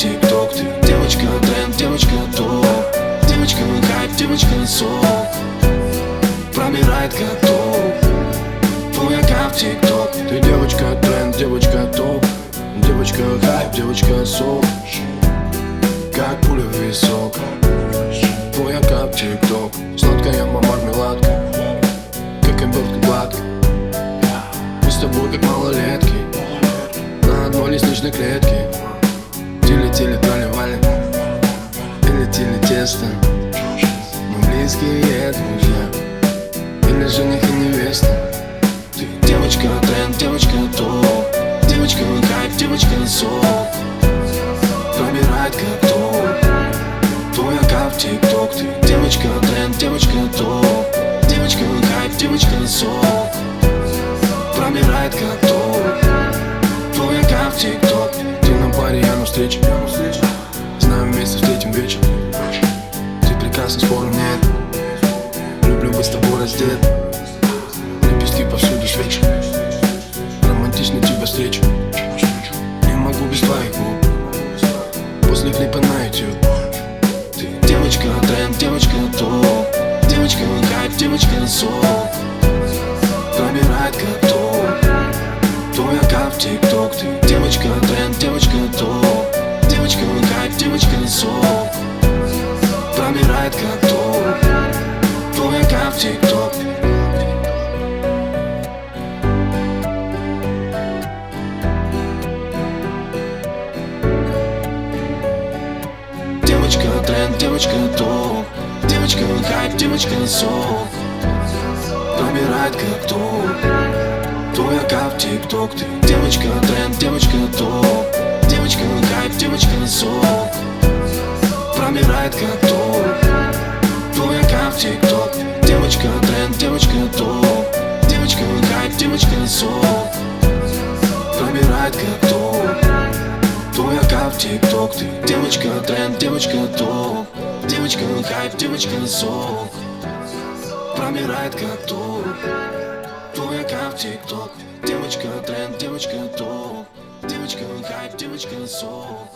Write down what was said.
тик-ток Ты девочка тренд, девочка топ. Девочка хайп, девочка сок. Пробирает как ток Твоя кап, тик-ток Ты девочка тренд, девочка топ. Девочка хайп, девочка сок. Как пуля в висок. Твоя кап, тик-ток Сладкая мармеладка. Как обертка гладко Мы с тобой как малолетки. На одной лестничной клетке друзья Или жених и невеста Ты девочка тренд, девочка топ Девочка кайф, девочка сок как топ Твоя кап, тик-ток. Ты девочка тренд, девочка топ Девочка кайф, девочка сок Пробирает как топ раздет Лепестки повсюду свечи Романтично тебя встречу Не могу без твоих губ После клипа на YouTube Ты девочка тренд, девочка топ. Девочка кайф, девочка сок. Пробирает как Девочка тренд, девочка топ. Девочка хайп, девочка сок. Пробирает как топ. Твоя кап, тик-ток Ты. Девочка тренд, девочка топ. Девочка хайп, девочка сок. Пробирает как топ. Твоя кап, тик-ток. Девочка тренд, девочка топ. Девочка хайп, девочка сок. Пробирает как топ. Твоя кап, тик-ток Ты девочка тренд, девочка топ Девочка хайп, девочка сок. Пробирает как топ Твоя кап, тик-ток. Девочка тренд, девочка топ Девочка хайп, девочка сок